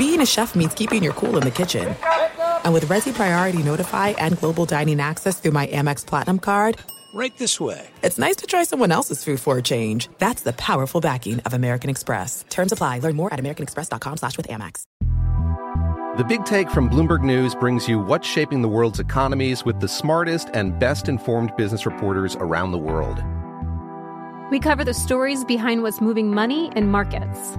being a chef means keeping your cool in the kitchen. And with Resy Priority Notify and Global Dining Access through my Amex Platinum card, Right this way. it's nice to try someone else's food for a change. That's the powerful backing of American Express. Terms apply. Learn more at americanexpress.com slash with Amex. The Big Take from Bloomberg News brings you what's shaping the world's economies with the smartest and best informed business reporters around the world. We cover the stories behind what's moving money and markets.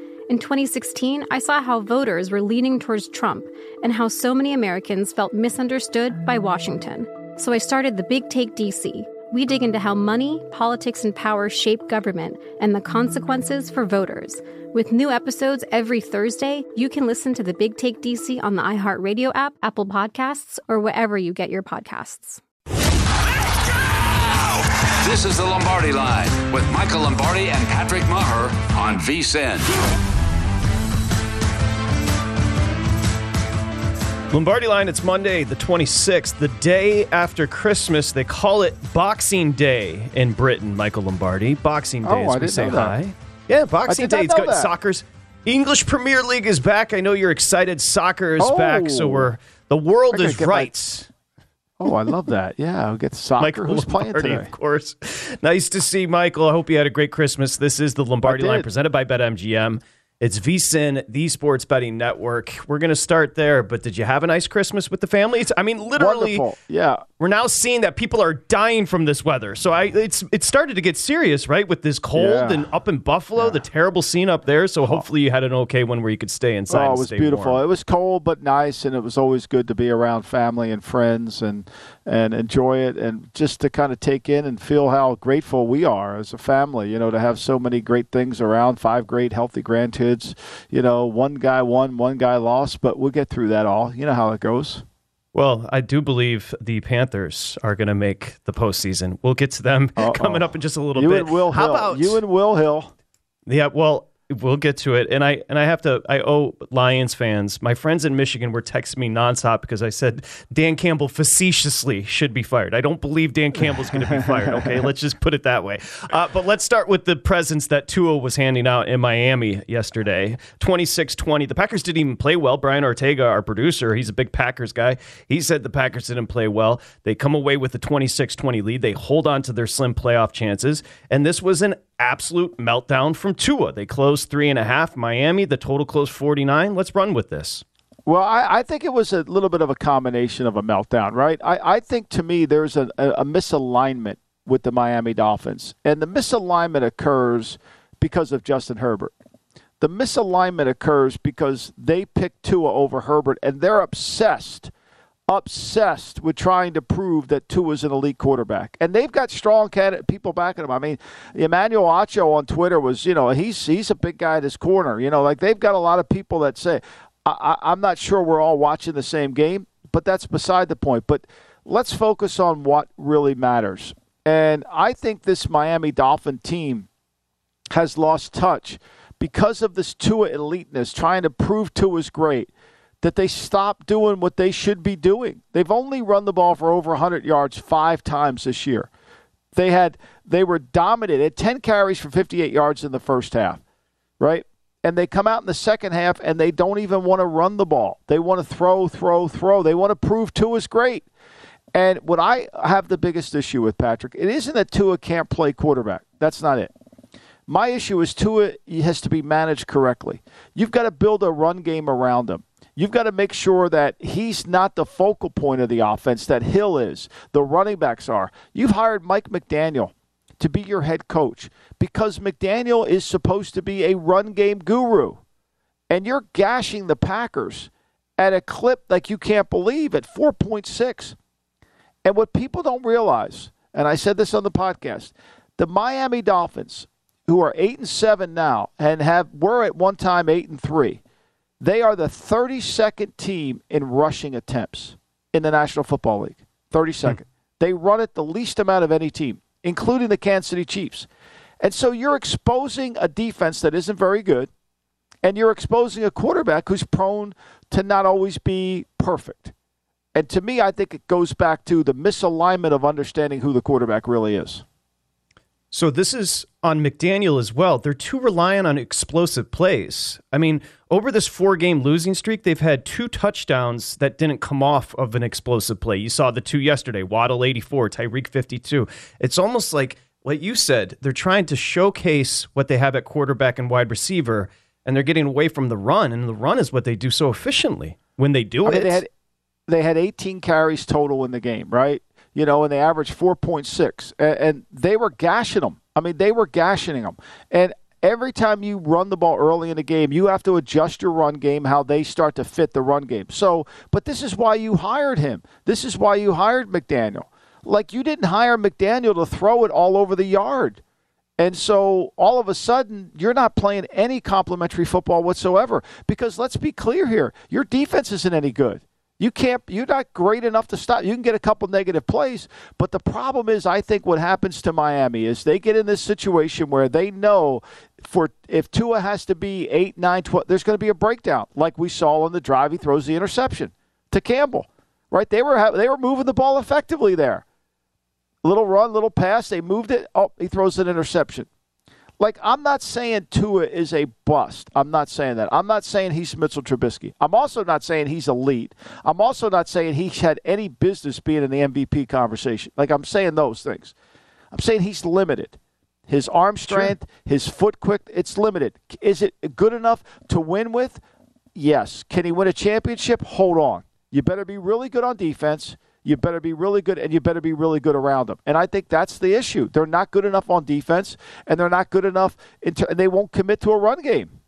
In 2016, I saw how voters were leaning towards Trump and how so many Americans felt misunderstood by Washington. So I started the Big Take DC. We dig into how money, politics, and power shape government and the consequences for voters. With new episodes every Thursday, you can listen to the Big Take DC on the iHeartRadio app, Apple Podcasts, or wherever you get your podcasts. This is the Lombardi Line with Michael Lombardi and Patrick Meagher on VSIN. Lombardi line, it's Monday, the 26th, the day after Christmas. They call it Boxing Day in Britain, Michael Lombardi. Boxing Day, Oh, as I we say know that. Yeah, Boxing Day. It's got that. soccer's English Premier League is back. I know you're excited. Soccer is back, so Oh. we're the world is get my- right. Oh, I love that. Yeah, I'll get soccer. Michael Who's playing today? of course. Nice to see Michael. I hope you had a great Christmas. This is the Lombardi Line presented by BetMGM. It's VSIN, the Sports Betting Network. We're going to start there, but did you have a nice Christmas with the family? It's, I mean, literally, Wonderful. Yeah. we're now seeing that people are dying from this weather. So I, it's it started to get serious, right? With this cold Yeah. and up in Buffalo, the terrible scene up there. So oh. hopefully you had an okay one where you could stay inside. Oh, it was beautiful. warm. It was cold but nice, and it was always good to be around family and friends and and enjoy it, and just to kind of take in and feel how grateful we are as a family. You know, to have so many great things around, five great healthy grandkids. You know, one guy won, one guy lost, but we'll get through that all. You know how it goes. Well, I do believe the Panthers are going to make the postseason. We'll get to them coming up in just a little You bit. and Will How Hill. about you and Will Hill? Yeah, well, we'll get to it. And I and I have to I owe Lions fans. My friends in Michigan were texting me nonstop because I said Dan Campbell facetiously should be fired. I don't believe Dan Campbell's going to be fired. Okay, let's just put it that way. Uh, but let's start with the presents that Tua was handing out in Miami yesterday. 26-20. The Packers didn't even play well. Brian Ortega, our producer, he's a big Packers guy. He said the Packers didn't play well. They come away with a 26-20 lead. They hold on to their slim playoff chances. And this was an absolute meltdown from Tua. They closed three and a half. Miami, the total closed 49. Let's run with this. Well, I, I think it was a little bit of a combination of a meltdown, right? I, I think to me there's a, a, a misalignment with the Miami Dolphins, and the misalignment occurs because of Justin Herbert. The misalignment occurs because they picked Tua over Herbert, and they're obsessed, obsessed with trying to prove that Tua's an elite quarterback, and they've got strong people backing him. I mean, Emmanuel Acho on Twitter was, you know, he's he's a big guy at his corner. You know, like they've got a lot of people that say. I, I, I'm not sure we're all watching the same game, but that's beside the point. But let's focus on what really matters. And I think this Miami Dolphin team has lost touch because of this Tua eliteness, trying to prove Tua's great, that they stopped doing what they should be doing. They've only run the ball for over 100 yards five times this year. They had they were dominated. Had 10 carries for 58 yards in the first half, right? And they come out in the second half and they don't even want to run the ball. They want to throw, throw, throw. They want to prove Tua's great. And what I have the biggest issue with Patrick, it isn't that Tua can't play quarterback. That's not it. My issue is Tua has to be managed correctly. You've got to build a run game around him. You've got to make sure that he's not the focal point of the offense, that Hill is, the running backs are. You've hired Mike McDaniel to be your head coach because McDaniel is supposed to be a run game guru. And you're gashing the Packers at a clip like you can't believe at 4.6. And what people don't realize, and I said this on the podcast, the Miami Dolphins, who are 8 and 7 now and have were at one time 8 and 3. They are the 32nd team in rushing attempts in the National Football League. 32nd. Hmm. They run it the least amount of any team, including the Kansas City Chiefs. And so you're exposing a defense that isn't very good, and you're exposing a quarterback who's prone to not always be perfect. And to me, I think it goes back to the misalignment of understanding who the quarterback really is. So this is on McDaniel as well. They're too reliant on explosive plays. I mean, over this four-game losing streak, they've had two touchdowns that didn't come off of an explosive play. You saw the two yesterday: Waddle 84, Tyreek 52. It's almost like what you said. They're trying to showcase what they have at quarterback and wide receiver, and they're getting away from the run. And the run is what they do so efficiently when they do I it. mean, they had they had 18 carries total in the game, right? You know, and they averaged 4.6, and, and they were gashing them. I mean, they were gashing them, and every time you run the ball early in the game, you have to adjust your run game how they start to fit the run game. So, but this is why you hired him. This is why you hired McDaniel. Like you didn't hire McDaniel to throw it all over the yard. And so all of a sudden, you're not playing any complimentary football whatsoever. Because let's be clear here your defense isn't any good. You can't. You're not great enough to stop. You can get a couple negative plays, but the problem is, I think what happens to Miami is they get in this situation where they know, for if Tua has to be eight, nine, twelve, there's going to be a breakdown, like we saw on the drive. He throws the interception to Campbell. Right? They were they were moving the ball effectively there. Little run, little pass. They moved it. Oh, he throws an interception. Like, I'm not saying Tua is a bust. I'm not saying that. I'm not saying he's Mitchell Trubisky. I'm also not saying he's elite. I'm also not saying he's had any business being in the MVP conversation. Like, I'm saying those things. I'm saying he's limited. His arm strength, sure. his foot quick, it's limited. Is it good enough to win with? Yes. Can he win a championship? Hold on. You better be really good on defense. You better be really good, and you better be really good around them. And I think that's the issue. They're not good enough on defense, and they're not good enough, and they won't commit to a run game.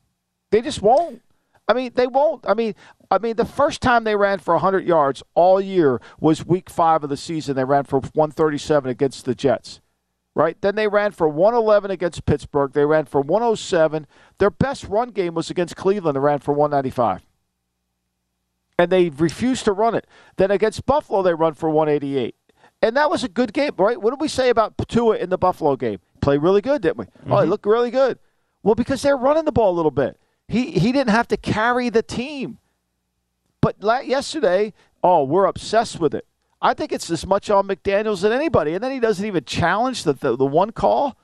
They just won't. I mean, they won't. I mean, I mean, the first time they ran for 100 yards all year was Week Five of the season. They ran for 137 against the Jets, right? Then they ran for 111 against Pittsburgh. They ran for 107. Their best run game was against Cleveland. They ran for 195 and they refused to run it. Then against Buffalo, they run for 188. And that was a good game, right? What did we say about Tua in the Buffalo game? Played really good, didn't we? Mm-hmm. Oh, he looked really good. Well, because they're running the ball a little bit. He he didn't have to carry the team. But yesterday, oh, we're obsessed with it. I think it's as much on McDaniels than anybody. And then he doesn't even challenge the, the, the one call.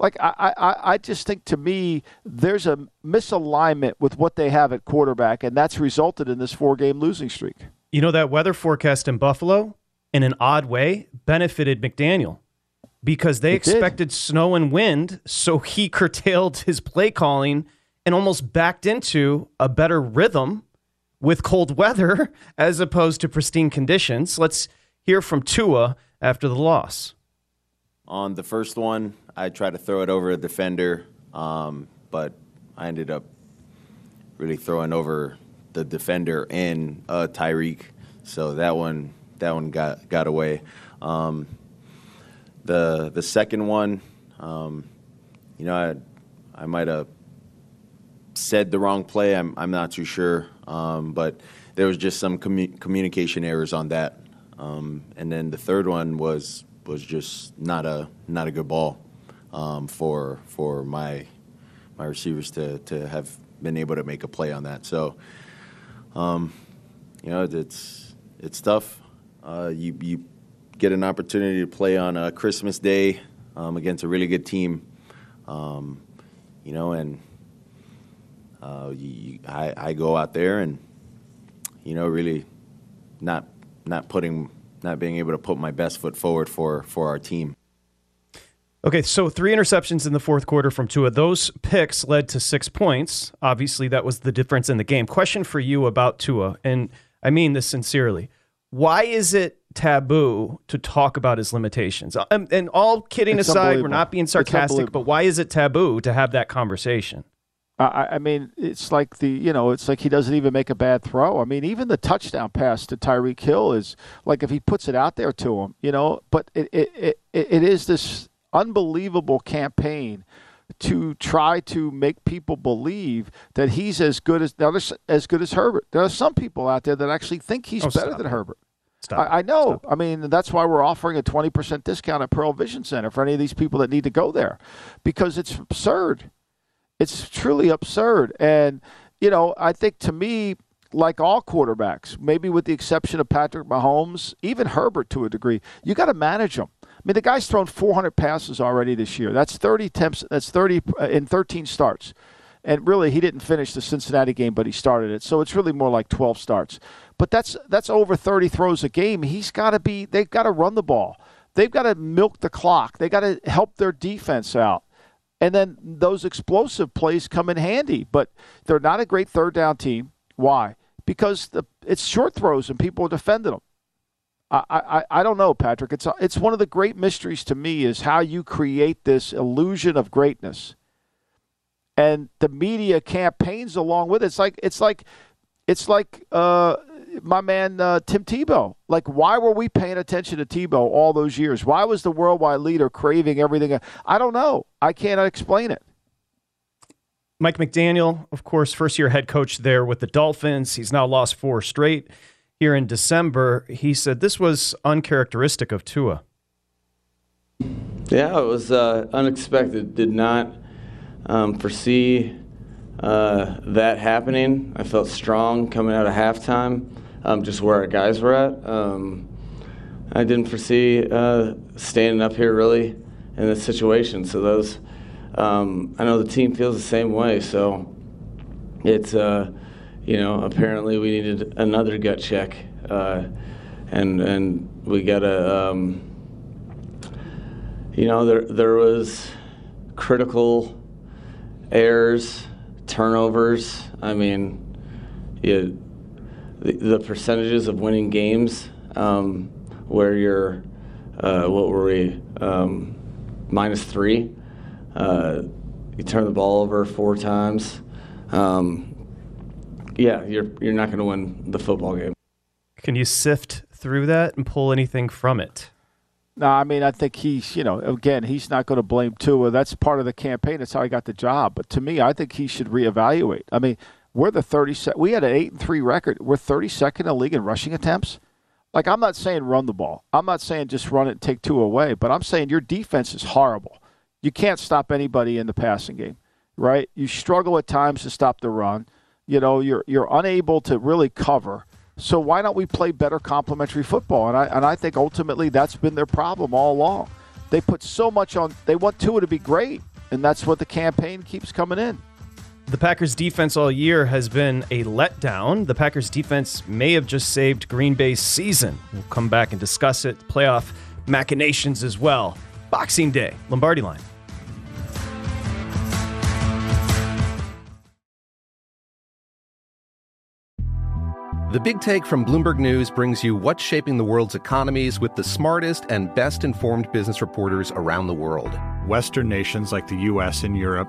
Like I, I, I just think to me there's a misalignment with what they have at quarterback, and that's resulted in this four game losing streak. You know that weather forecast in Buffalo, in an odd way, benefited McDaniel because they it expected did. snow and wind, so he curtailed his play calling and almost backed into a better rhythm with cold weather as opposed to pristine conditions. Let's hear from Tua after the loss. On the first one, I tried to throw it over a defender, um, but I ended up really throwing over the defender and uh, Tyreek. So that one, that one got got away. Um, the the second one, um, you know, I I might have said the wrong play. I'm I'm not too sure, um, but there was just some commu- communication errors on that. Um, and then the third one was was just not a not a good ball um, for for my my receivers to to have been able to make a play on that. So, um, you know, it's it's tough. Uh, you you get an opportunity to play on a Christmas Day um, against a really good team, um, you know, and uh, you, I, I go out there and you know really not not putting not being able to put my best foot forward for for our team. Okay, so three interceptions in the fourth quarter from two of those picks led to six points. Obviously, that was the difference in the game. Question for you about Tua, and I mean this sincerely. Why is it taboo to talk about his limitations? And, um, and all kidding it's aside, we're not being sarcastic, but why is it taboo to have that conversation? I, I mean, it's like the you know, it's like he doesn't even make a bad throw. I mean, even the touchdown pass to Tyreek Hill is like if he puts it out there to him, you know. But it it, it, it is this unbelievable campaign to try to make people believe that he's as good as now as good as Herbert. There are some people out there that actually think he's oh, better than Herbert. Stop. I, I know. I mean, that's why we're offering a 20% discount at Pearle Vision Center for any of these people that need to go there because it's absurd. It's truly absurd. And, you know, I think to me, like all quarterbacks, maybe with the exception of Patrick Mahomes, even Herbert to a degree, you got to manage them. I mean, the guy's thrown 400 passes already this year. That's 30 attempts. That's 30 uh, in 13 starts. And really, he didn't finish the Cincinnati game, but he started it. So it's really more like 12 starts. But that's that's over 30 throws a game. He's got to be. They've got to run the ball. They've got to milk the clock. They got to help their defense out. And then those explosive plays come in handy. But they're not a great third down team. Why? Because the, it's short throws and people are defending them. I, I, I don't know, Patrick. It's it's one of the great mysteries to me is how you create this illusion of greatness, and the media campaigns along with it. It's like it's like it's like uh, my man uh, Tim Tebow. Like, why were we paying attention to Tebow all those years? Why was the worldwide leader craving everything? I don't know. I cannot explain it. Mike McDaniel, of course, first year head coach there with the Dolphins. He's now lost four straight here in December. He said this was uncharacteristic of Tua. Yeah, it was uh, unexpected. Did not um, foresee uh, that happening. I felt strong coming out of halftime, um, just where our guys were at. Um, I didn't foresee uh, standing up here really in this situation. So those, um, I know the team feels the same way. So it's, uh, you know, apparently we needed another gut check, uh, and and we got a, um, you know, there there was critical errors turnovers. I mean, you, the, the, percentages of winning games um, where you're, uh, what were we, um, minus three. Uh, you turn the ball over four times. Um, yeah, you're you're not going to win the football game. Can you sift through that and pull anything from it? No, I mean, I think he's, you know, again, he's not going to blame Tua. That's part of the campaign. That's how he got the job. But to me, I think he should reevaluate. I mean, we're the 30 we had an 8 and 3 record. We're 32nd in the league in rushing attempts. Like I'm not saying run the ball. I'm not saying just run it and take two away, but I'm saying your defense is horrible. You can't stop anybody in the passing game, right? You struggle at times to stop the run. You know, you're you're unable to really cover. So why don't we play better complementary football? And I and I think ultimately that's been their problem all along. They put so much on. They want Tua to be great, and that's what the campaign keeps coming in. The Packers defense all year has been a letdown. The Packers defense may have just saved Green Bay's season. We'll come back and discuss it. Playoff machinations as well. Boxing Day, Lombardi line. The Big Take from Bloomberg News brings you what's shaping the world's economies with the smartest and best informed business reporters around the world. Western nations like the US and Europe.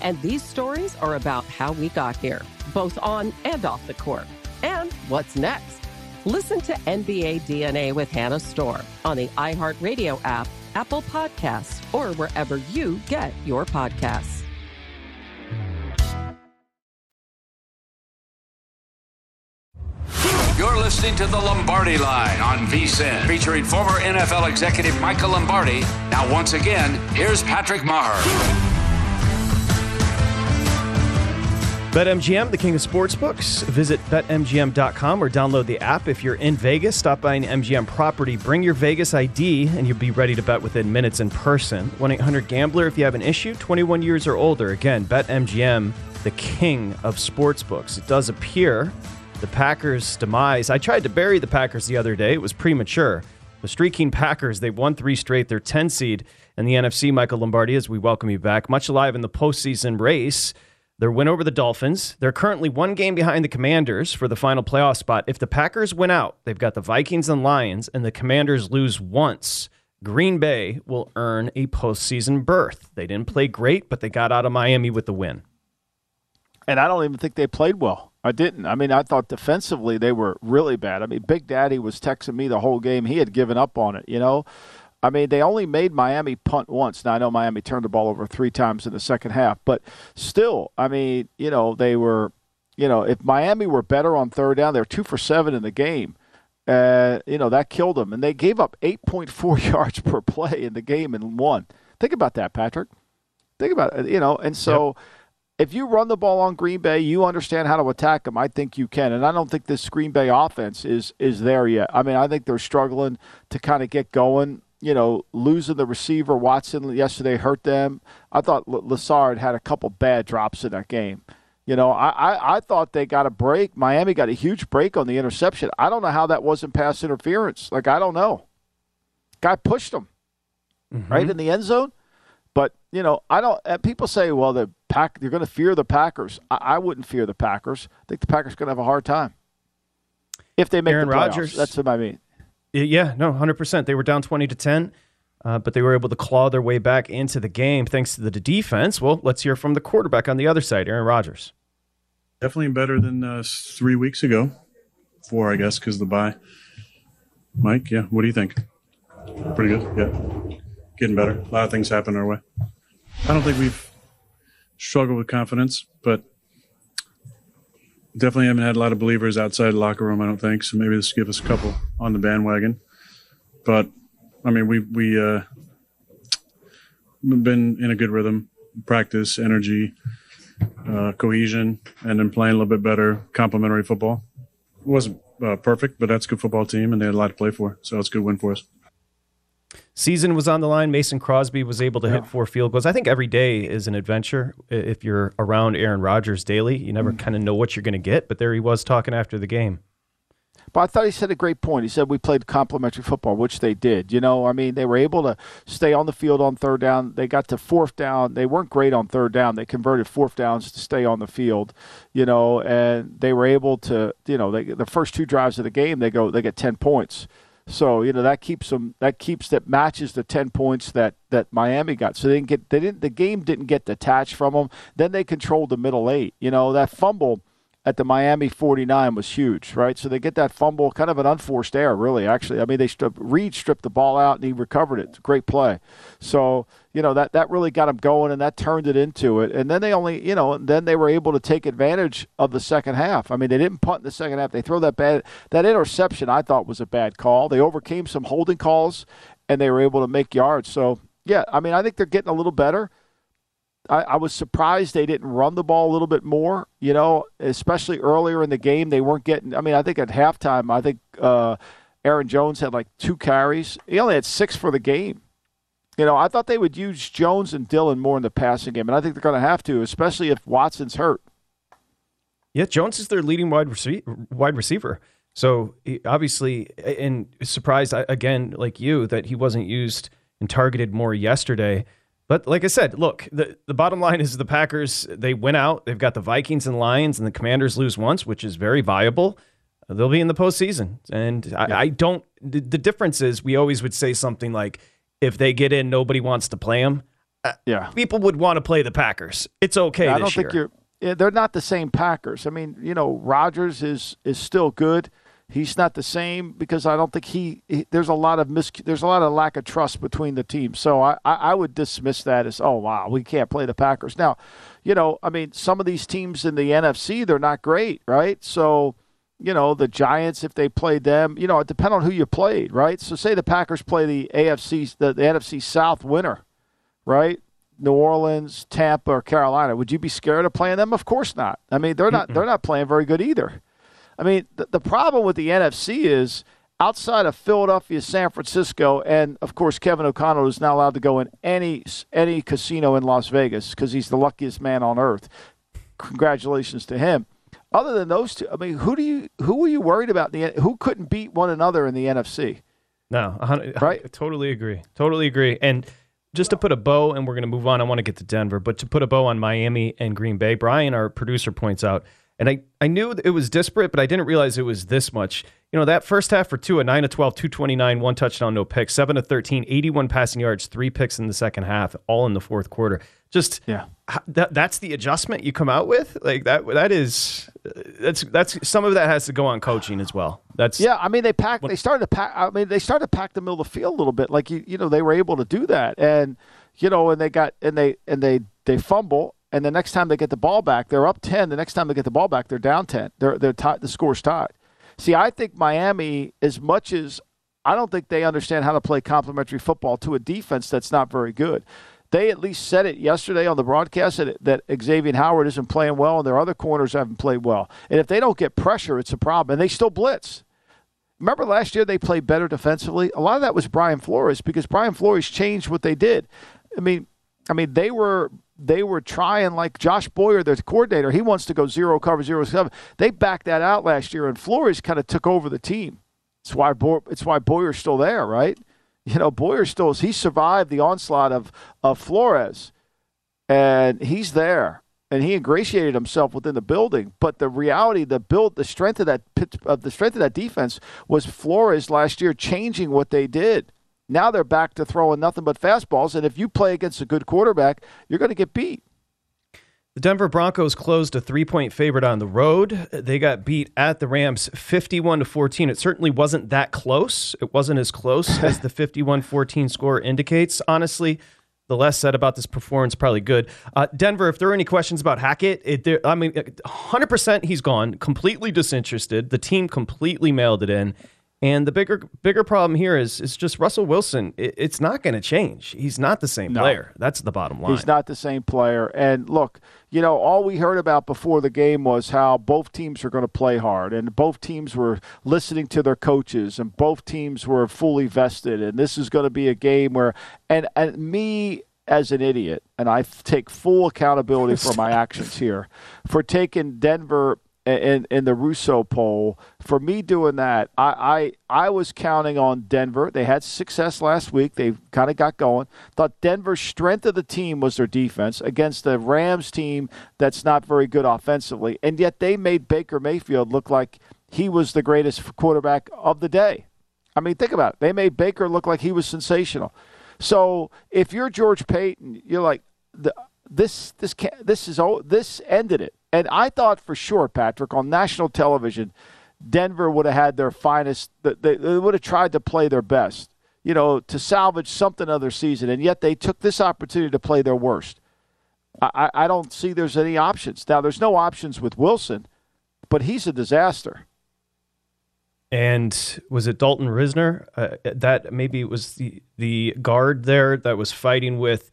And these stories are about how we got here, both on and off the court. And what's next? Listen to NBA DNA with Hannah Storm on the iHeartRadio app, Apple Podcasts, or wherever you get your podcasts. You're listening to the Lombardi Line on VSIN, featuring former NFL executive Michael Lombardi. Now, once again, here's Patrick Meagher. BetMGM, the king of sportsbooks. Visit betmgm.com or download the app. If you're in Vegas, stop by an MGM property, bring your Vegas ID, and you'll be ready to bet within minutes in person. 1 800 Gambler if you have an issue, 21 years or older. Again, BetMGM, the king of sportsbooks. It does appear the Packers' demise. I tried to bury the Packers the other day, it was premature. The streaking Packers, they've won three straight. They're 10 seed in the NFC. Michael Lombardi, as we welcome you back, much alive in the postseason race. Their win over the Dolphins. They're currently one game behind the Commanders for the final playoff spot. If the Packers win out, they've got the Vikings and Lions, and the Commanders lose once. Green Bay will earn a postseason berth. They didn't play great, but they got out of Miami with the win. And I don't even think they played well. I didn't. I mean, I thought defensively they were really bad. I mean, Big Daddy was texting me the whole game. He had given up on it, you know. I mean, they only made Miami punt once. Now I know Miami turned the ball over three times in the second half, but still, I mean, you know, they were, you know, if Miami were better on third down, they were two for seven in the game. Uh, you know, that killed them, and they gave up 8.4 yards per play in the game and won. Think about that, Patrick. Think about it. You know, and so. Yep if you run the ball on Green Bay, you understand how to attack them. I think you can, and I don't think this Green Bay offense is is there yet. I mean, I think they're struggling to kind of get going. You know, losing the receiver Watson yesterday hurt them. I thought Lazard had a couple bad drops in that game. You know, I, I, I thought they got a break. Miami got a huge break on the interception. I don't know how that wasn't pass interference. Like I don't know. Guy pushed him mm-hmm. right in the end zone. But you know, I don't. people say, "Well, the pack, you're going to fear the Packers." I, I, wouldn't fear the Packers. I think the Packers are going to have a hard time if they make Aaron the playoffs. Rodgers. That's what I mean. Yeah, no, hundred percent. They were down twenty to ten, uh, but they were able to claw their way back into the game thanks to the defense. Well, let's hear from the quarterback on the other side, Aaron Rodgers. Definitely better than uh, three weeks ago, four, I guess, because the bye. Mike, yeah, what do you think? Pretty good, yeah getting better. A lot of things happen our way. I don't think we've struggled with confidence, but definitely haven't had a lot of believers outside the locker room. I don't think so. Maybe this give us a couple on the bandwagon. But I mean, we we uh, been in a good rhythm, practice, energy, uh, cohesion, and then playing a little bit better complementary football. It wasn't uh, perfect, but that's a good football team, and they had a lot to play for. So it's a good win for us. Season was on the line. Mason Crosby was able to yeah. hit four field goals. I think every day is an adventure. If you're around Aaron Rodgers daily, you never mm. kind of know what you're going to get. But there he was talking after the game. But I thought he said a great point. He said we played complementary football, which they did. You know, I mean, they were able to stay on the field on third down. They got to fourth down. They weren't great on third down. They converted fourth downs to stay on the field. You know, and they were able to. You know, they, the first two drives of the game, they go, they get ten points. So you know that keeps them. That keeps that matches the ten points that that Miami got. So they didn't get. They didn't. The game didn't get detached from them. Then they controlled the middle eight. You know that fumble. at the Miami 49 was huge, right? So they get that fumble, kind of an unforced error, really. Actually, I mean, they stripped, Reed stripped the ball out and he recovered it. Great play. So you know that that really got them going and that turned it into it. And then they only, you know, then they were able to take advantage of the second half. I mean, they didn't punt in the second half. They throw that bad that interception. I thought was a bad call. They overcame some holding calls and they were able to make yards. So yeah, I mean, I think they're getting a little better. I, I, was surprised they didn't run the ball a little bit more, you know, especially earlier in the game. They weren't getting, I mean, I think at halftime, I think uh, Aaron Jones had like two carries. He only had six for the game. You know, I thought they would use Jones and Dillon more in the passing game, and I think they're going to have to, especially if Watson's hurt. Yeah, Jones is their leading wide, rece- wide receiver. So obviously, and surprised again, like you, that he wasn't used and targeted more yesterday. But like I said, look, the, the bottom line is the Packers, they win out. They've got the Vikings and Lions, and the Commanders lose once, which is very viable. They'll be in the postseason. And I, yeah. I don't, the, the, difference is we always would say something like, if they get in, nobody wants to play them. Uh, yeah. People would want to play the Packers. It's okay. Yeah, I don't think you're, yeah, they're not the same Packers. I mean, you know, Rodgers is, is still good. He's not the same because I don't think he, he, there's a lot of mis there's a lot of lack of trust between the teams. So I, I, I would dismiss that as oh wow we can't play the Packers now. You know I mean some of these teams in the NFC they're not great right so you know the Giants if they played them you know it depends on who you played right so say the Packers play the AFC the, the NFC South winner right New Orleans, Tampa, or Carolina, would you be scared of playing them? Of course not. I mean, they're not they're not playing very good either. I mean, the, the problem with the NFC is outside of Philadelphia, San Francisco, and of course Kevin O'Connell is now allowed to go in any any casino in Las Vegas because he's the luckiest man on earth. Congratulations to him. Other than those two, I mean, who do you who were you worried about? The who couldn't beat one another in the NFC? No, right? I totally agree. Totally agree. And just to put a bow, and we're going to move on. I want to get to Denver, but to put a bow on Miami and Green Bay, Brian, our producer, points out and I, I knew it was disparate, but I didn't realize it was this much. You know, that first half for Tua, 9 to 12, 229, one touchdown, no picks, 7 to 13, 81 passing yards, three picks in the second half, all in the fourth quarter. Just yeah, that, that's the adjustment you come out with. Like that, that is, that's, that's, some of that has to go on coaching as well. That's, yeah, I mean, they packed, they started to pack, I mean, they started to pack the middle of the field a little bit. Like, you, you know, they were able to do that. And, you know, and they got, and they, and they, they fumble and the next time they get the ball back, they're up 10. The next time they get the ball back, they're down 10. They're, they're tied, the score's tied. See, I think Miami, as much as I don't think they understand how to play complementary football to a defense that's not very good. They at least said it yesterday on the broadcast that, that Xavier Howard isn't playing well and their other corners haven't played well. And if they don't get pressure, it's a problem. And they still blitz. Remember last year they played better defensively? A lot of that was Brian Flores because Brian Flores changed what they did. I mean, I mean, they were they were trying like Josh Boyer, the coordinator. He wants to go zero cover zero seven. They backed that out last year, and Flores kind of took over the team. It's why Bo- it's why Boyer's still there, right? You know, Boyer still he survived the onslaught of of Flores, and he's there, and he ingratiated himself within the building. But the reality, the build, the strength of that of the strength of that defense was Flores last year changing what they did. Now they're back to throwing nothing but fastballs. And if you play against a good quarterback, you're going to get beat. The Denver Broncos closed a three point favorite on the road. They got beat at the Rams 51 to 14. It certainly wasn't that close. It wasn't as close as the 51 14 score indicates. Honestly, the less said about this performance, probably good. Uh, Denver, if there are any questions about Hackett, it, I mean, 100% he's gone, completely disinterested. The team completely mailed it in. And the bigger bigger problem here is is just Russell Wilson. It, it's not going to change. He's not the same no. player. That's the bottom line. He's not the same player. And look, you know, all we heard about before the game was how both teams are going to play hard, and both teams were listening to their coaches, and both teams were fully vested. And this is going to be a game where, and and me as an idiot, and I take full accountability for my actions here, for taking Denver in, in the Russo poll. For me doing that, I, I I was counting on Denver. They had success last week. They kind of got going. Thought Denver's strength of the team was their defense against the Rams team that's not very good offensively, and yet they made Baker Mayfield look like he was the greatest quarterback of the day. I mean, think about it. They made Baker look like he was sensational. So if you're George Paton, you're like, this this this is this ended it And I thought for sure, Patrick, on national television, Denver would have had their finest. They, they would have tried to play their best, you know, to salvage something of their season, and yet they took this opportunity to play their worst. I, I don't see there's any options now. There's no options with Wilson, but he's a disaster. And was it Dalton Risner uh, that maybe it was the the guard there that was fighting with,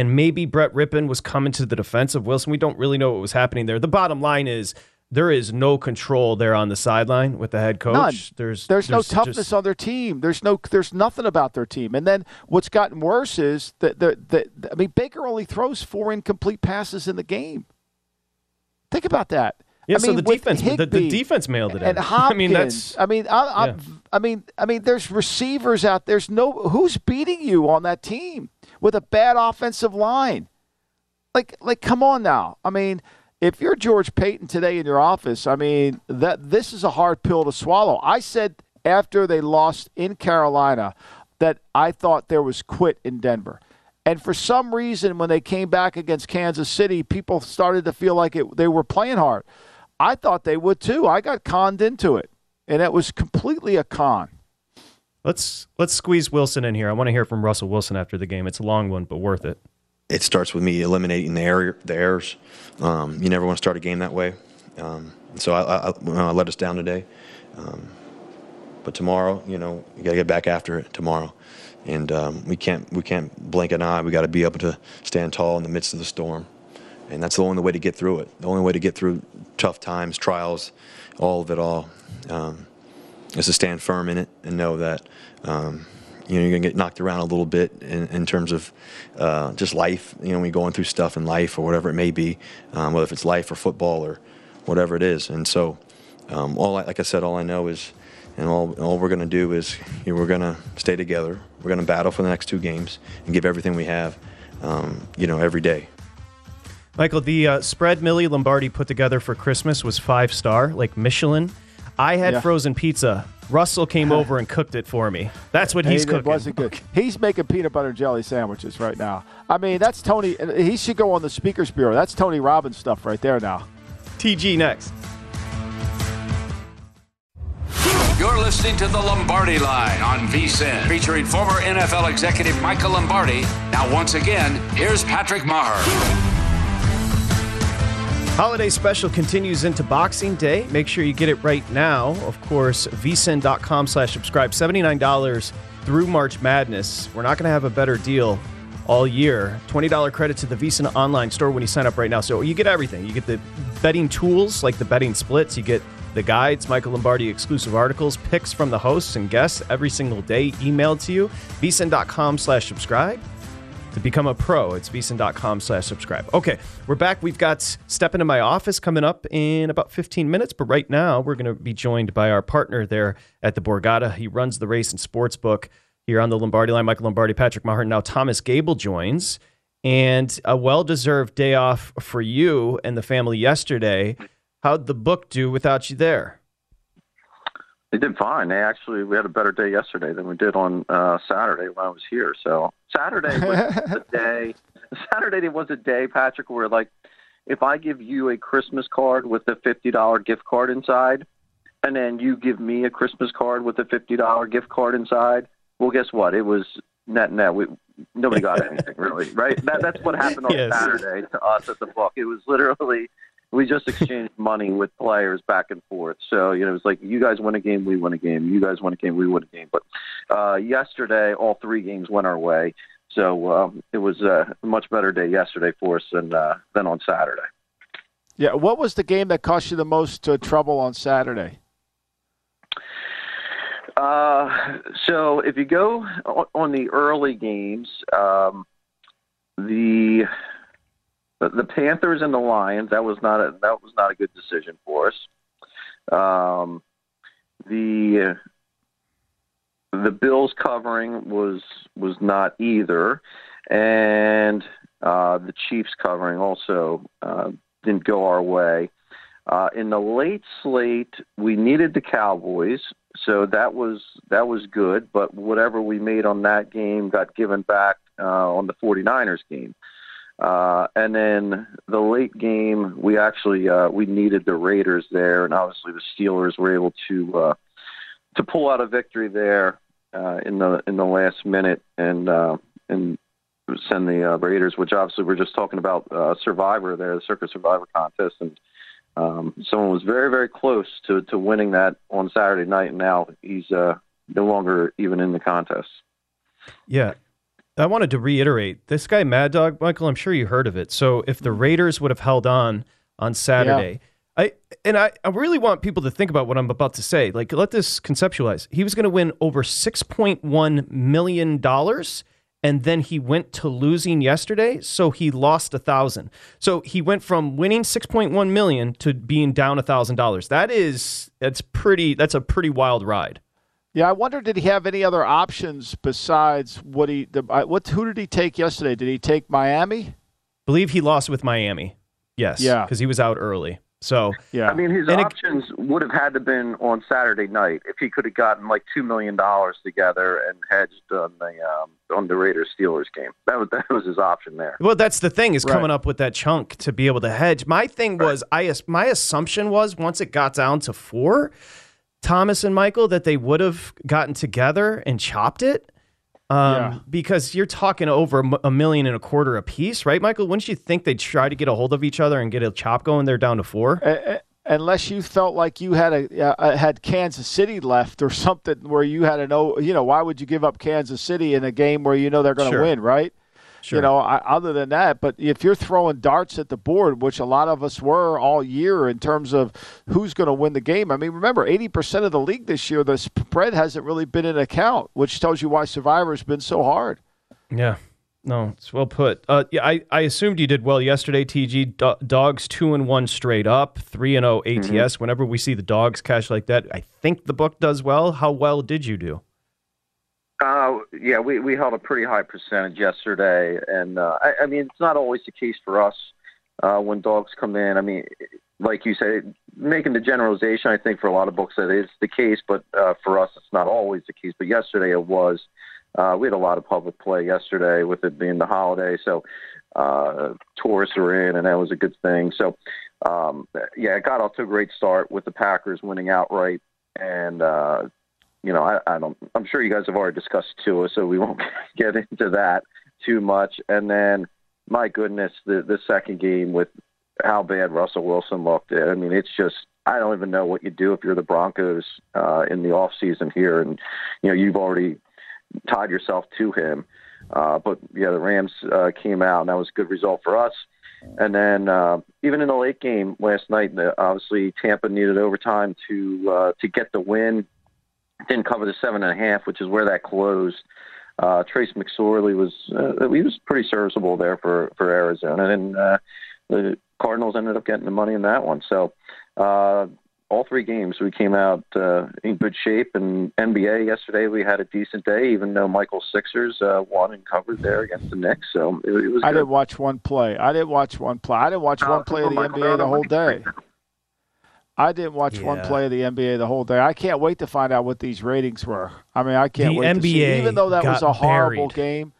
and maybe Brett Rypien was coming to the defense of Wilson. We don't really know what was happening there. The bottom line is there is no control there on the sideline with the head coach. None. There's, there's there's no toughness just, on their team. There's no there's nothing about their team. And then what's gotten worse is that the, the, I mean Baker only throws four incomplete passes in the game. Think about that. Yeah, I so mean, the defense, the, the defense mailed it. and in. Hopkins. I mean, that's I mean, I, I, yeah. I mean, I mean, there's receivers out. There's no who's beating you on that team with a bad offensive line. Like, like, come on now. I mean, if you're George Paton today in your office, I mean, that this is a hard pill to swallow. I said after they lost in Carolina that I thought there was quit in Denver. And for some reason, when they came back against Kansas City, people started to feel like it, they were playing hard. I thought they would too. I got conned into it, and it was completely a con. Let's let's squeeze Wilson in here. I want to hear from Russell Wilson after the game. It's a long one, but worth it. it starts with me eliminating the error, the errors. Um, you never want to start a game that way. Um, so I, I, I, let us down today. Um, but tomorrow, you know, you got to get back after it tomorrow, and um, we can't we can't blink an eye. We got to be able to stand tall in the midst of the storm, and that's the only way to get through it. The only way to get through tough times, trials, all of it all, um, is to stand firm in it and know that um, you know you're gonna get knocked around a little bit in, in terms of uh, just life. You know, when you're going through stuff in life or whatever it may be, um, whether if it's life or football or whatever it is. And so, um, all I, like I said, all I know is, and all all we're gonna do is you know, we're gonna stay together. We're gonna battle for the next two games and give everything we have. Um, you know, every day. Michael, the uh, spread Millie Lombardi put together for Christmas was five star, like Michelin. I had Yeah. frozen pizza. Russell came over and cooked it for me. That's what he's Hey, cooking. It wasn't good. He's making peanut butter and jelly sandwiches right now. I mean, that's Tony. He should go on the Speakers Bureau. That's Tony Robbins stuff right there now. TG next. You're listening to the Lombardi Line on VSIN, featuring former NFL executive Michael Lombardi. Now, once again, here's Patrick Meagher. Holiday special continues into Boxing Day. Make sure you get it right now. Of course, vsin.com slash subscribe. $79 through March Madness. We're not going to have a better deal all year. $20 credit to the VSIN online store when you sign up right now. So you get everything. You get the betting tools like the betting splits. You get the guides, Michael Lombardi exclusive articles, picks from the hosts and guests every single day emailed to you. vsin.com slash subscribe to become a pro. It's vsin.com slash subscribe. Okay, we're back. We've got Step Into My Office coming up in about 15 minutes, but right now we're going to be joined by our partner there at the Borgata. He runs the race and sports book here on the Lombardi line. Michael Lombardi, Patrick Meagher. Now Thomas Gable joins, and a well-deserved day off for you and the family yesterday. How'd the book do without you there? They did fine. They actually we had a better day yesterday than we did on uh, Saturday when I was here. So Saturday was a day. Saturday was a day, Patrick, where like if I give you a Christmas card with a fifty dollar gift card inside, and then you give me a Christmas card with a fifty dollar gift card inside, well, guess what? It was net net. We nobody got anything really, right? That, that's what happened on Yes. Saturday to us at the book. It was literally we just exchanged money with players back and forth. So you know, it was like you guys win a game, we win a game. You guys win a game, we win a game. But uh, yesterday, all three games went our way. So um, it was a much better day yesterday for us than uh, than on Saturday. Yeah. What was the game that cost you the most uh, trouble on Saturday? Uh, so if you go on, on the early games, um, the the Panthers and the Lions that was not a that was not a good decision for us. Um, the the Bills covering was was not either, and uh, the Chiefs covering also uh, didn't go our way. Uh, in the late slate, we needed the Cowboys, so that was that was good. But whatever we made on that game got given back uh, on the 49ers game. Uh, and then the late game, we actually uh, we needed the Raiders there, and obviously the Steelers were able to uh, to pull out a victory there uh, in the in the last minute and uh, and send the uh, Raiders, which obviously we're just talking about uh, Survivor there, the Circa Survivor contest, and um, someone was very very close to to winning that on Saturday night, and now he's uh, no longer even in the contest. Yeah. I wanted to reiterate this guy, Mad Dog, Michael, I'm sure you heard of it. So if the mm-hmm. Raiders would have held on on Saturday, I and I, I really want people to think about what I'm about to say. Like, let this conceptualize. He was going to win over $6.1 million, and then he went to losing yesterday, so he lost a thousand. So he went from winning 6.1 million to being down a thousand dollars. That is that's pretty that's a pretty wild ride. Yeah, I wonder did he have any other options besides what he the, what who did he take yesterday? Did he take Miami? believe he lost with Miami. Yes. Yeah. Because he was out early. So yeah, I mean, his And it- options would have had to been on Saturday night if he could have gotten like two million dollars together and hedged on the um, on the Raiders Steelers game. That was that was his option there. Well, that's the thing is Right. coming up with that chunk to be able to hedge. My thing was, I my assumption was once it got down to four, Thomas and Michael that they would have gotten together and chopped it. Um, Yeah. Because you're talking over a million and a quarter a piece, right, Michael? Wouldn't you think they'd try to get a hold of each other and get a chop going? They're down to four. Uh, unless you felt like you had a uh, had Kansas City left or something where you had an know, you know, why would you give up Kansas City in a game where you know they're going to Sure. win, right? Sure. You know, I, other than that, but if you're throwing darts at the board, which a lot of us were all year in terms of who's going to win the game. I mean, remember, 80% of the league this year, the spread hasn't really been in account, which tells you why Survivor's been so hard. Yeah. No, it's well put. Uh, yeah, I, I assumed you did well yesterday, TG. Do- dogs two and one straight up, three and zero ATS. Whenever we see the dogs cash like that, I think the book does well. How well did you do? Uh, yeah, we, we held a pretty high percentage yesterday, and uh, I, I mean it's not always the case for us uh, when dogs come in. I mean, like you said, making the generalization, I think for a lot of books that is the case, but uh, for us it's not always the case. But yesterday it was. Uh, we had a lot of public play yesterday with it being the holiday, so uh, tourists were in, and that was a good thing. So, um, yeah, it got off to a great start with the Packers winning outright, and uh, you know, I, I don't. I'm sure you guys have already discussed Tua, so we won't get into that too much. And then, my goodness, the the second game with how bad Russell Wilson looked. At I mean, it's just I don't even know what you do if you're the Broncos uh, in the off season here, and you know you've already tied yourself to him. Uh, but yeah, the Rams uh, came out, and that was a good result for us. And then uh, even in the late game last night, obviously Tampa needed overtime to uh, to get the win. Didn't cover the seven and a half, which is where that closed. Uh, Trace McSorley was uh, he was pretty serviceable there for for Arizona, and uh, the Cardinals ended up getting the money in that one. So uh, all three games we came out uh, in good shape. And NBA yesterday we had a decent day, even though Michael Sixers uh, won and covered there against the Knicks. So it, it was. I good. didn't watch one play. I didn't watch one play. I didn't watch one play of the Michael NBA the whole day. I didn't watch one play of the NBA the whole day. I can't wait to find out what these ratings were. I mean, I can't The wait to see. NBA Even though that was a horrible buried. game,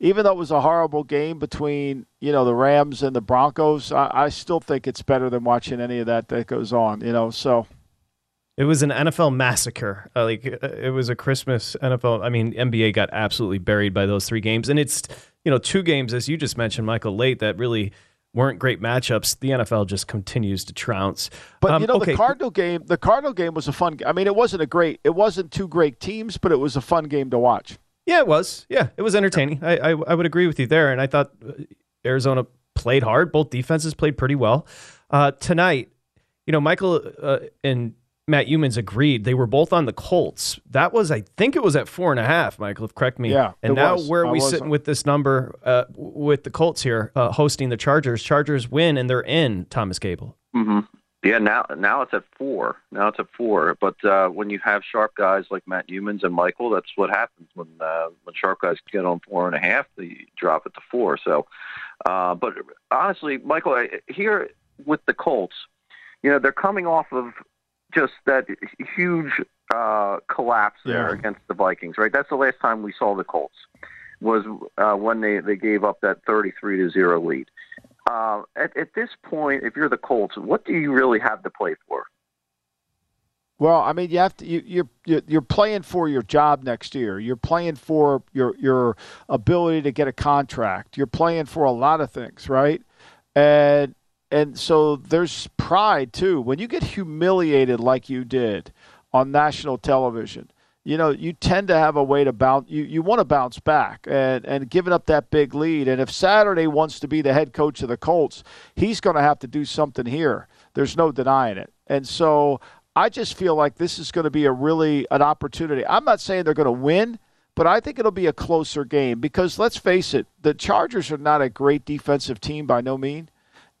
even though it was a horrible game between you know the Rams and the Broncos, I, I still think it's better than watching any of that that goes on. You know, so It was an NFL massacre. Uh, like uh, it was a Christmas NFL. I mean, NBA got absolutely buried by those three games, and it's you know two games as you just mentioned, Michael, late that really weren't great matchups. The NFL just continues to trounce. But Um, you know, okay, the Cardinal game, the Cardinal game was a fun. I mean, it wasn't a great, it wasn't two great teams, but it was a fun game to watch. Yeah, it was. Yeah, it was entertaining. I, I I would agree with you there, and I thought uh, Arizona played hard. Both defenses played pretty well. Uh, tonight, you know, Michael uh, and Matt Youmans agreed they were both on the Colts. That was, I think, it was at four and a half. Michael, if correct me. Yeah, And it now was. where are I we was- sitting with this number uh, with the Colts here uh, hosting the Chargers? Chargers win and they're in. Thomas Gable. Mm-hmm. Yeah, now now it's at four. Now it's at four. But uh, when you have sharp guys like Matt Youmans and Michael, that's what happens when uh, when sharp guys get on four and a half, they drop it to four. So, uh, but honestly, Michael, I- here with the Colts, you know, they're coming off of just that huge uh, collapse there Yeah. against the Vikings, right? That's the last time we saw the Colts. was uh, when they, they gave up that 33 to 0 lead. Uh, at, at this point, if you're the Colts, what do you really have to play for? Well, I mean, you have to. You, you're you're you're playing for your job next year. You're playing for your your ability to get a contract. You're playing for a lot of things, right? And and so there's pride too. When you get humiliated like you did on national television, you know you tend to have a way to bounce. You you want to bounce back and and giving up that big lead. And if Saturday wants to be the head coach of the Colts, he's going to have to do something here. There's no denying it. And so I just feel like this is going to be a really an opportunity. I'm not saying they're going to win, but I think it'll be a closer game because let's face it, the Chargers are not a great defensive team by no mean.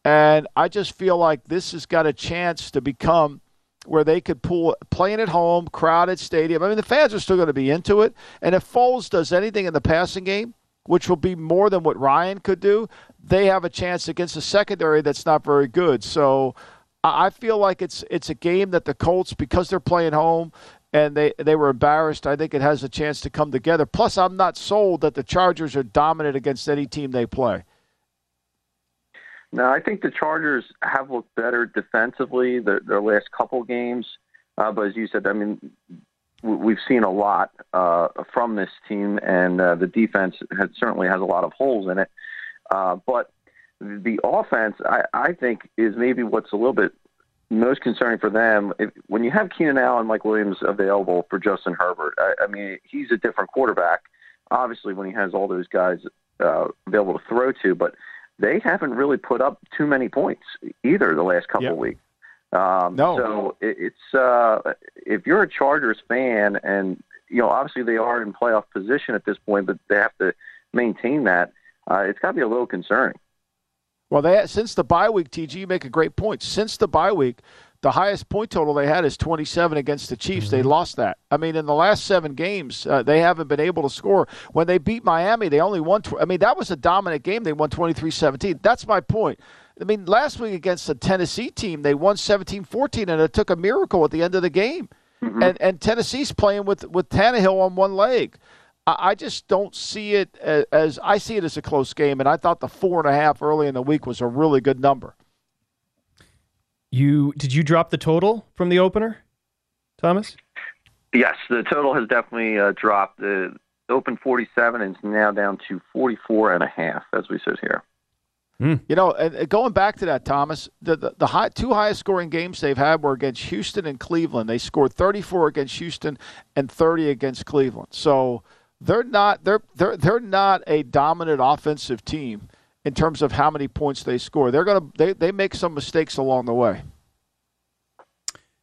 And I just feel like this has got a chance to become where they could pull playing at home, crowded stadium. I mean, the fans are still going to be into it. And if Foles does anything in the passing game, which will be more than what Ryan could do, they have a chance against a secondary that's not very good. So I feel like it's it's a game that the Colts, because they're playing home and they, they were embarrassed, I think it has a chance to come together. Plus, I'm not sold that the Chargers are dominant against any team they play. No, I think the Chargers have looked better defensively their, their last couple games. Uh, but as you said, I mean, we've seen a lot uh, from this team, and uh, the defense has, certainly has a lot of holes in it. Uh, but the offense, I, I think, is maybe what's a little bit most concerning for them. If, when you have Keenan Allen, Mike Williams available for Justin Herbert, I, I mean, he's a different quarterback. Obviously, when he has all those guys uh, available to throw to, but they haven't really put up too many points either the last couple yep. of weeks. Um, no. So it, it's uh, if you're a Chargers fan, and you know, obviously they are in playoff position at this point, but they have to maintain that. Uh, it's got to be a little concerning. Well, they since the bye week, TG, you make a great point. Since the bye week, the highest point total they had is 27 against the Chiefs. Mm-hmm. They lost that. I mean, in the last seven games, uh, they haven't been able to score. When they beat Miami, they only won. Tw- I mean, that was a dominant game. They won 23 17. That's my point. I mean, last week against the Tennessee team, they won 17 14, and it took a miracle at the end of the game. Mm-hmm. And, and Tennessee's playing with, with Tannehill on one leg. I just don't see it as, as, I see it as a close game, and I thought the four and a half early in the week was a really good number. You did you drop the total from the opener, Thomas? Yes, the total has definitely uh, dropped. The open 47 and is now down to 44 and a half as we sit here. Mm. You know, and going back to that, Thomas, the, the, the high, two highest scoring games they've had were against Houston and Cleveland. They scored 34 against Houston and 30 against Cleveland. So they're not they're they're they're not a dominant offensive team in terms of how many points they score. They're gonna they, they make some mistakes along the way.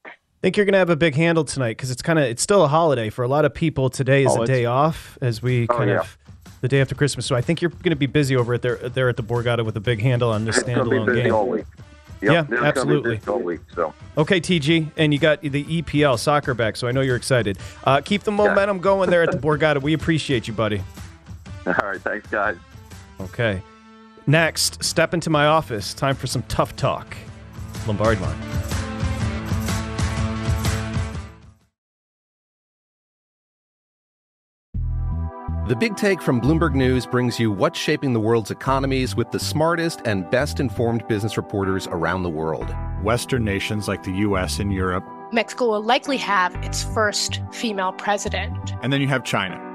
I think you're gonna have a big handle tonight because it's kind of it's still a holiday for a lot of people. Today is Oh, a day off as we Oh, kind yeah. of the day after Christmas. So I think you're gonna be busy over at there there at the Borgata with a big handle on this It's going to standalone game. all week. Yep, Yeah, it's gonna be absolutely. all week. So Okay, TG, and you got the EPL soccer back, so I know you're excited. Uh, keep the momentum going there at the Borgata. We appreciate you, buddy. all right, thanks guys. Okay. Next, step into my office. Time for some tough talk. Lombardi line. The Big Take from Bloomberg News brings you what's shaping the world's economies with the smartest and best informed business reporters around the world. Western nations like the US and Europe. Mexico will likely have its first female president. And then you have China.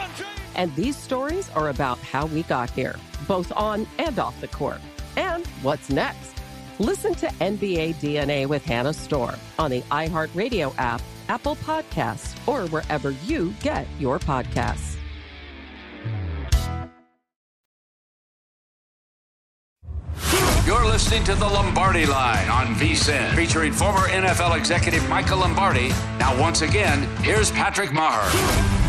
James. And these stories are about how we got here, both on and off the court. And what's next? Listen to NBA DNA with Hannah Storm on the iHeartRadio app, Apple Podcasts, or wherever you get your podcasts. You're listening to the Lombardi Line on VSIN, featuring former NFL executive Michael Lombardi. Now, once again, here's Patrick Meagher.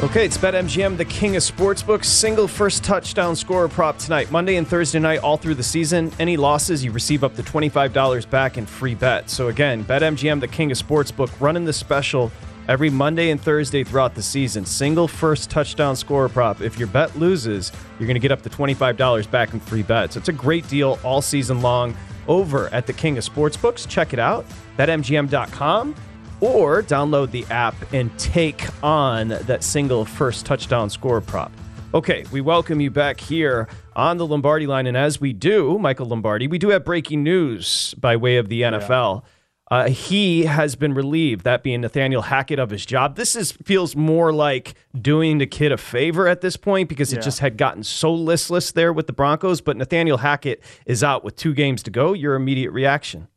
Okay, it's BetMGM, the king of sportsbooks. Single first touchdown scorer prop tonight, Monday and Thursday night, all through the season. Any losses, you receive up to $25 back in free bet. So again, BetMGM, the king of sportsbook, running the special every Monday and Thursday throughout the season. Single first touchdown scorer prop. If your bet loses, you're going to get up to $25 back in free bets. So it's a great deal all season long over at the king of sportsbooks. Check it out, betmgm.com or download the app and take on that single first touchdown score prop. Okay, we welcome you back here on the Lombardi line. And as we do, Michael Lombardi, we do have breaking news by way of the NFL. Yeah. Uh, he has been relieved, that being Nathaniel Hackett, of his job. This is feels more like doing the kid a favor at this point because yeah. it just had gotten so listless there with the Broncos. But Nathaniel Hackett is out with two games to go. Your immediate reaction?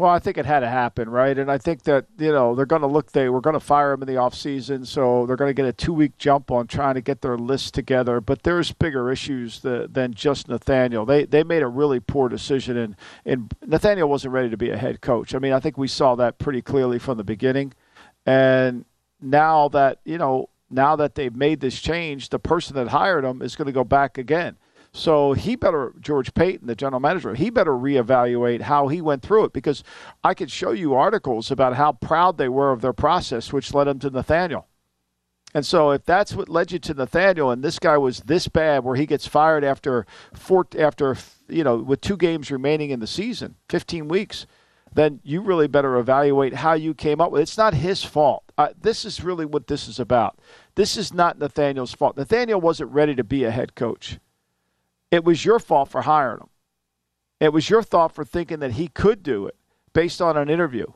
Well, I think it had to happen, right? And I think that, you know, they're going to look, they were going to fire him in the offseason, so they're going to get a two week jump on trying to get their list together. But there's bigger issues than just Nathaniel. They they made a really poor decision, and, and Nathaniel wasn't ready to be a head coach. I mean, I think we saw that pretty clearly from the beginning. And now that, you know, now that they've made this change, the person that hired him is going to go back again. So he better, George Paton, the general manager, he better reevaluate how he went through it because I could show you articles about how proud they were of their process, which led them to Nathaniel. And so, if that's what led you to Nathaniel, and this guy was this bad, where he gets fired after four, after you know, with two games remaining in the season, 15 weeks, then you really better evaluate how you came up with it. It's not his fault. Uh, this is really what this is about. This is not Nathaniel's fault. Nathaniel wasn't ready to be a head coach. It was your fault for hiring him. It was your thought for thinking that he could do it based on an interview.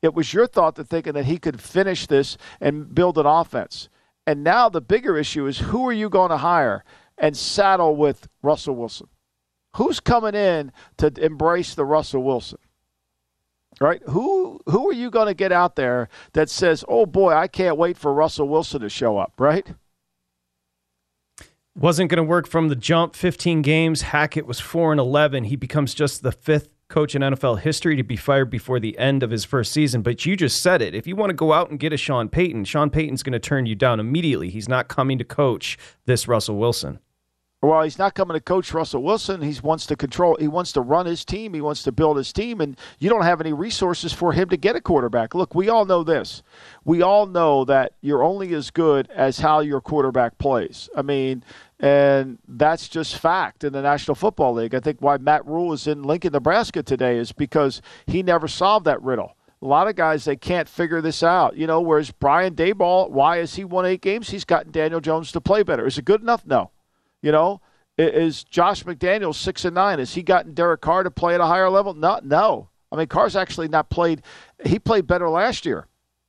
It was your thought to thinking that he could finish this and build an offense. And now the bigger issue is who are you going to hire and saddle with Russell Wilson? Who's coming in to embrace the Russell Wilson? Right? Who who are you going to get out there that says, "Oh boy, I can't wait for Russell Wilson to show up," right? Wasn't going to work from the jump. 15 games. Hackett was 4 and 11. He becomes just the fifth coach in NFL history to be fired before the end of his first season. But you just said it. If you want to go out and get a Sean Payton, Sean Payton's going to turn you down immediately. He's not coming to coach this Russell Wilson. Well, he's not coming to coach Russell Wilson. He wants to control. He wants to run his team. He wants to build his team, and you don't have any resources for him to get a quarterback. Look, we all know this. We all know that you're only as good as how your quarterback plays. I mean, and that's just fact in the National Football League. I think why Matt Rhule is in Lincoln, Nebraska today is because he never solved that riddle. A lot of guys they can't figure this out. You know, whereas Brian Daboll, why has he won eight games? He's gotten Daniel Jones to play better. Is it good enough? No. You know, is Josh McDaniels six and nine? Has he gotten Derek Carr to play at a higher level? No, no. I mean, Carr's actually not played. He played better last year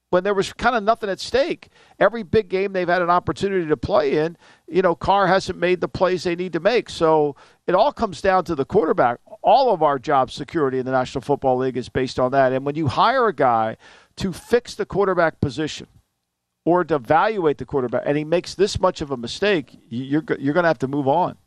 when there was kind of nothing at stake. Every big game they've had an opportunity to play in, you know, Carr hasn't made the plays they need to make. So it all comes down to the quarterback. All of our job security in the National Football League is based on that. And when you hire a guy to fix the quarterback position or to evaluate the quarterback, and he makes this much of a mistake, you're you're going to have to move on.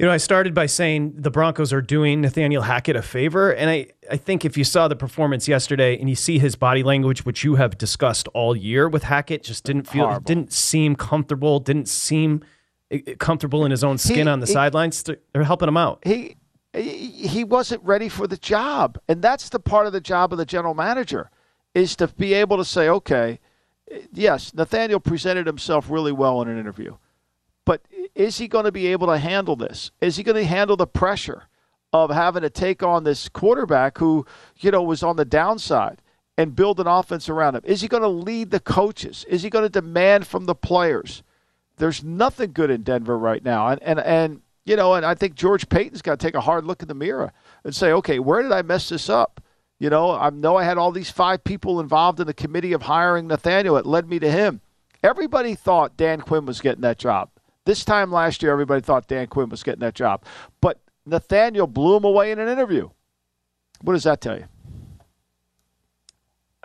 You know, I started by saying the Broncos are doing Nathaniel Hackett a favor. And I, I think if you saw the performance yesterday and you see his body language, which you have discussed all year with Hackett, just didn't feel, Horrible. didn't seem comfortable, didn't seem eh, eh, comfortable in his own skin he, on the he, sidelines. They're helping him out. He, he wasn't ready for the job. And that's the part of the job of the general manager is to be able to say, okay, yes, Nathaniel presented himself really well in an interview. Is he going to be able to handle this? Is he going to handle the pressure of having to take on this quarterback who, you know, was on the downside and build an offense around him? Is he going to lead the coaches? Is he going to demand from the players? There's nothing good in Denver right now. And and and you know, and I think George Paton's got to take a hard look in the mirror and say, okay, where did I mess this up? You know, I know I had all these five people involved in the committee of hiring Nathaniel. It led me to him. Everybody thought Dan Quinn was getting that job. This time last year, everybody thought Dan Quinn was getting that job. But Nathaniel blew him away in an interview. What does that tell you?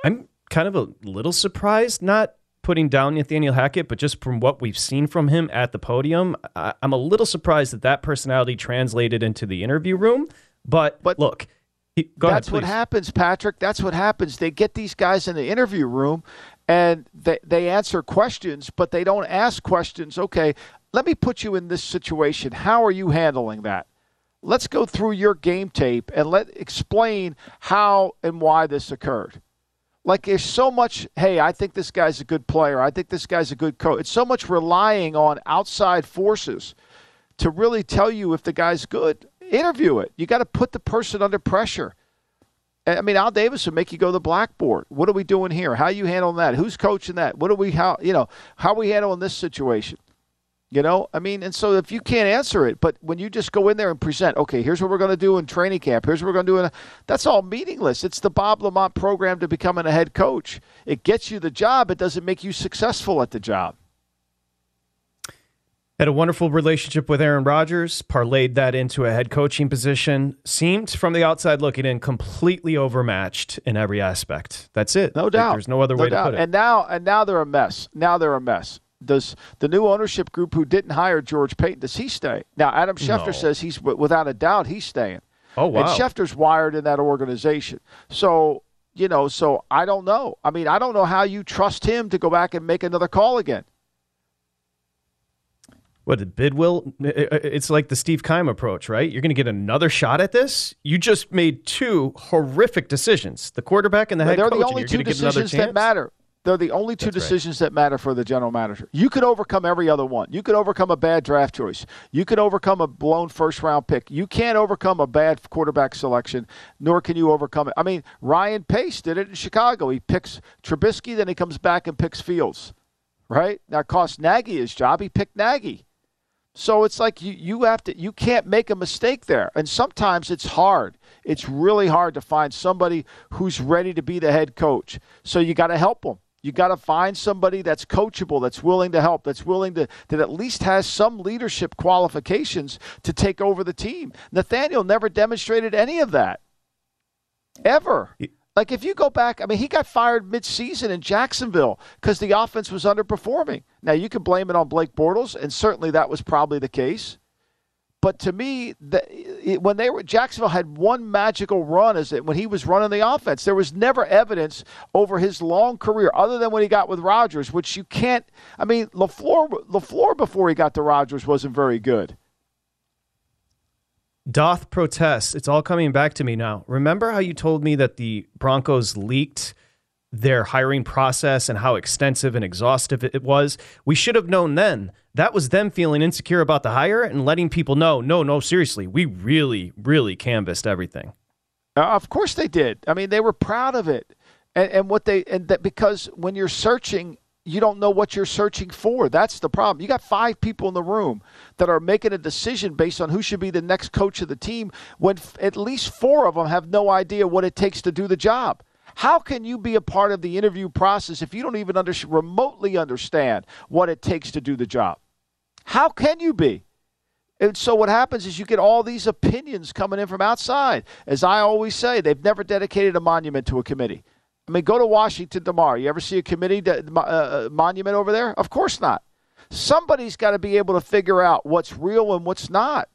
I'm kind of a little surprised, not putting down Nathaniel Hackett, but just from what we've seen from him at the podium, I- am a little surprised that that personality translated into the interview room. But, but look, he, that's ahead, what happens, Patrick. That's what happens. They get these guys in the interview room and they, they answer questions, but they don't ask questions. Okay, let me put you in this situation. How are you handling that? Let's go through your game tape and let explain how and why this occurred. Like there's so much, hey, I think this guy's a good player. I think this guy's a good coach. It's so much relying on outside forces to really tell you if the guy's good. Interview it. You got to put the person under pressure. I mean, Al Davis would make you go to the blackboard. What are we doing here? How are you handling that? Who's coaching that? What are we how you know how are we handling this situation? You know, I mean, and so if you can't answer it, but when you just go in there and present, okay, here's what we're going to do in training camp, here's what we're going to do, in, that's all meaningless. It's the Bob LaMonte program to becoming a head coach. It gets you the job, it doesn't make you successful at the job. Had a wonderful relationship with Aaron Rodgers, parlayed that into a head coaching position. Seemed from the outside looking in completely overmatched in every aspect. That's it. No doubt. Like, there's no other no way doubt. to put it. And now, and now they're a mess. Now they're a mess does the new ownership group who didn't hire George Paton does he stay? Now Adam Schefter no. says he's without a doubt he's staying. Oh wow! And Schefter's wired in that organization, so you know. So I don't know. I mean, I don't know how you trust him to go back and make another call again. What did Bidwill? It's like the Steve Keim approach, right? You're going to get another shot at this. You just made two horrific decisions: the quarterback and the head coach. They're coach. the only two decisions that matter. They're the only two That's decisions right. that matter for the general manager. You could overcome every other one. You could overcome a bad draft choice. You could overcome a blown first round pick. You can't overcome a bad quarterback selection, nor can you overcome it. I mean, Ryan Pace did it in Chicago. He picks Trubisky, then he comes back and picks Fields. Right? That cost Nagy his job. He picked Nagy. So it's like you, you have to you can't make a mistake there. And sometimes it's hard. It's really hard to find somebody who's ready to be the head coach. So you got to help them. You got to find somebody that's coachable, that's willing to help, that's willing to that at least has some leadership qualifications to take over the team. Nathaniel never demonstrated any of that. Ever. Like if you go back, I mean, he got fired mid-season in Jacksonville because the offense was underperforming. Now you can blame it on Blake Bortles, and certainly that was probably the case. But to me, the, it, when they were Jacksonville had one magical run as it when he was running the offense. There was never evidence over his long career, other than when he got with Rodgers, which you can't. I mean, Lafleur Lafleur before he got to Rodgers wasn't very good. Doth protest. It's all coming back to me now. Remember how you told me that the Broncos leaked their hiring process and how extensive and exhaustive it was. We should have known then. That was them feeling insecure about the hire and letting people know, no, no, seriously, we really, really canvassed everything. Uh, of course they did. I mean, they were proud of it. And, and what they and that because when you're searching, you don't know what you're searching for. That's the problem. You got five people in the room that are making a decision based on who should be the next coach of the team when f- at least four of them have no idea what it takes to do the job. How can you be a part of the interview process if you don't even under, remotely understand what it takes to do the job? How can you be? And so what happens is you get all these opinions coming in from outside. As I always say, they've never dedicated a monument to a committee. I mean, go to Washington tomorrow. You ever see a committee de- uh, uh, monument over there? Of course not. Somebody's got to be able to figure out what's real and what's not.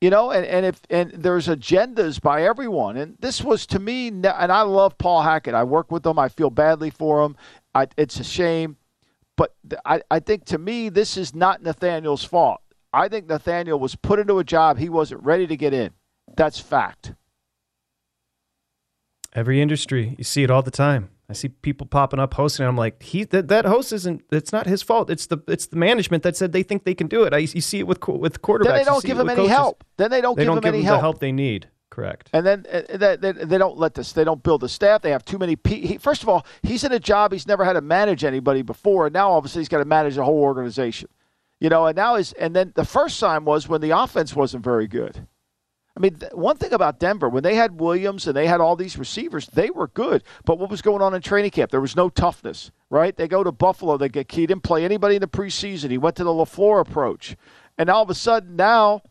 You know, and, and if and there's agendas by everyone, and this was to me, and I love Paul Hackett. I work with him. I feel badly for him. I, it's a shame, but I, I think to me this is not Nathaniel's fault. I think Nathaniel was put into a job he wasn't ready to get in. That's fact. Every industry, you see it all the time. I see people popping up hosting. I'm like, he that, that host isn't. It's not his fault. It's the it's the management that said they think they can do it. I, you see it with with quarterbacks. Then they don't give them any coaches. help. Then they don't They give don't them give any them help. the help they need. Correct. And then uh, they, they, they don't let this. They don't build the staff. They have too many. Pe- he, first of all, he's in a job he's never had to manage anybody before, and now obviously he's got to manage the whole organization. You know, and now is and then the first time was when the offense wasn't very good. I mean, th- one thing about Denver, when they had Williams and they had all these receivers, they were good. But what was going on in training camp? There was no toughness, right? They go to Buffalo, they get he didn't play anybody in the preseason. He went to the LaFleur approach, and all of a sudden now.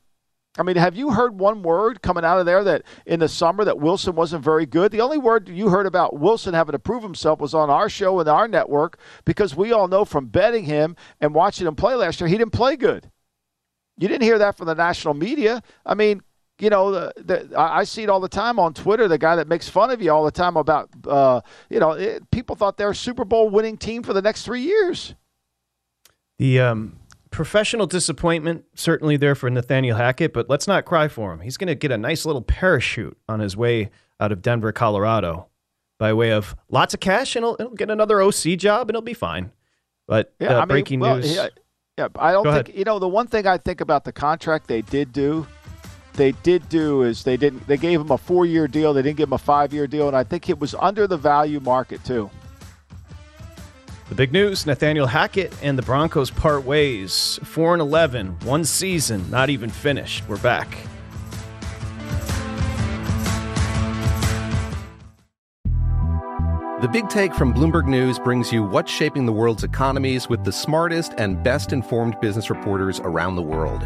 I mean, have you heard one word coming out of there that in the summer that Wilson wasn't very good? The only word you heard about Wilson having to prove himself was on our show and our network because we all know from betting him and watching him play last year, he didn't play good. You didn't hear that from the national media. I mean, you know, the, the, I see it all the time on Twitter. The guy that makes fun of you all the time about, uh, you know, it, people thought they're a Super Bowl winning team for the next three years. The um, professional disappointment certainly there for Nathaniel Hackett, but let's not cry for him. He's going to get a nice little parachute on his way out of Denver, Colorado, by way of lots of cash, and he'll, he'll get another OC job, and he'll be fine. But Yeah, uh, I mean, breaking well, news. Yeah, yeah, I don't Go think ahead. you know the one thing I think about the contract they did do. They did do is they didn't. They gave him a four-year deal. They didn't give him a five-year deal, and I think it was under the value market too. The big news Nathaniel Hackett and the Broncos part ways. 4 and 11, one season, not even finished. We're back. The Big Take from Bloomberg News brings you what's shaping the world's economies with the smartest and best informed business reporters around the world.